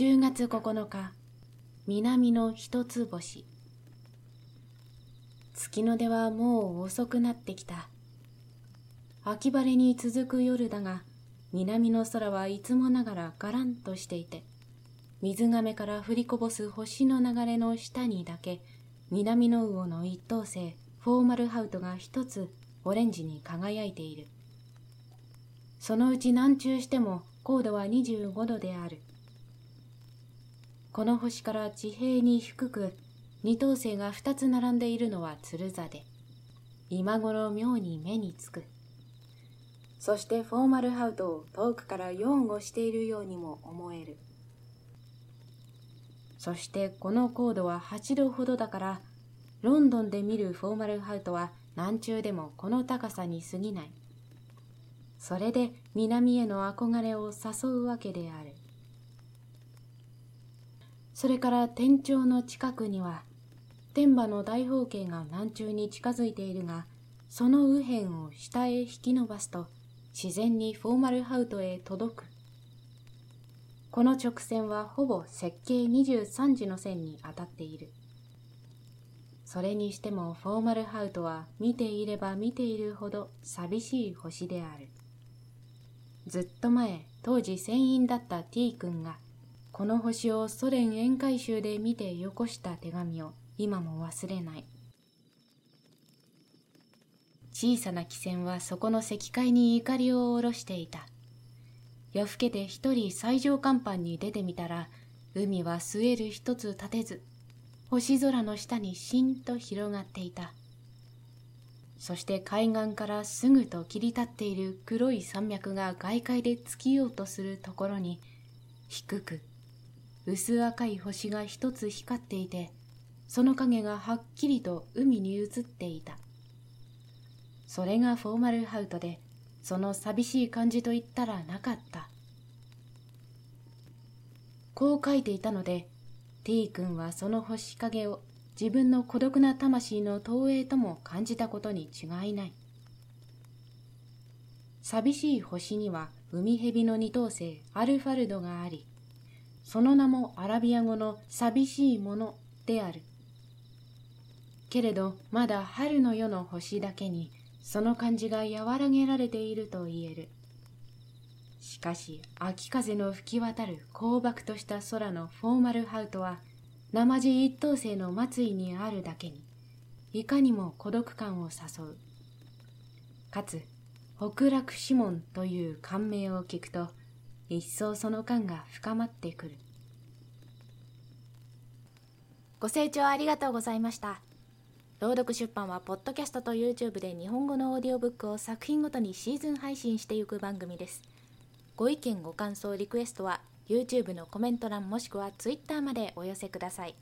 10月9日南の一つ星。月の出はもう遅くなってきた。秋晴れに続く夜だが南の空はいつもながらがらんとしていて水亀から降りこぼす星の流れの下にだけ南の魚の一等星フォーマルハウトが一つオレンジに輝いている。そのうち南中しても高度は25度である。この星から地平に低く二等星が二つ並んでいるのは鶴座で今頃妙に目につく。そしてフォーマルハウトを遠くから擁護しているようにも思える。そしてこの高度は8度ほどだからロンドンで見るフォーマルハウトは南中でもこの高さに過ぎない。それで南への憧れを誘うわけである。それから天頂の近くには天馬の大方形が南中に近づいているがその右辺を下へ引き伸ばすと自然にフォーマルハウトへ届く。この直線はほぼ設計23時の線に当たっている。それにしてもフォーマルハウトは見ていれば見ているほど寂しい星である。ずっと前当時船員だった T 君がこの星をソ連沿海州で見てよこした手紙を今も忘れない小さな汽船はそこの石階に怒りを下ろしていた。夜更けて一人最上甲板に出てみたら、海は据える一つ立てず、星空の下にしんと広がっていた。そして海岸からすぐと切り立っている黒い山脈が外界で尽きようとするところに、低く、薄赤い星が一つ光っていて、その影がはっきりと海に映っていた。それがフォーマルハウトで、その寂しい感じと言ったらなかった。こう書いていたので、T 君はその星影を自分の孤独な魂の投影とも感じたことに違いない。寂しい星には海蛇の二等星アルファルドがあり、その名もアラビア語の寂しいものである。けれどまだ春の夜の星だけにその感じが和らげられていると言える。しかし、秋風の吹き渡る光漠とした空のフォーマルハウトは、生地一等星の末位にあるだけに、いかにも孤独感を誘う。かつ、北楽シモンという感銘を聞くと、一層その感が深まってくる。ご清聴ありがとうございました。朗読出版はポッドキャストと YouTube で日本語のオーディオブックを作品ごとにシーズン配信していく番組ですご意見ご感想リクエストは YouTube のコメント欄もしくは Twitter までお寄せください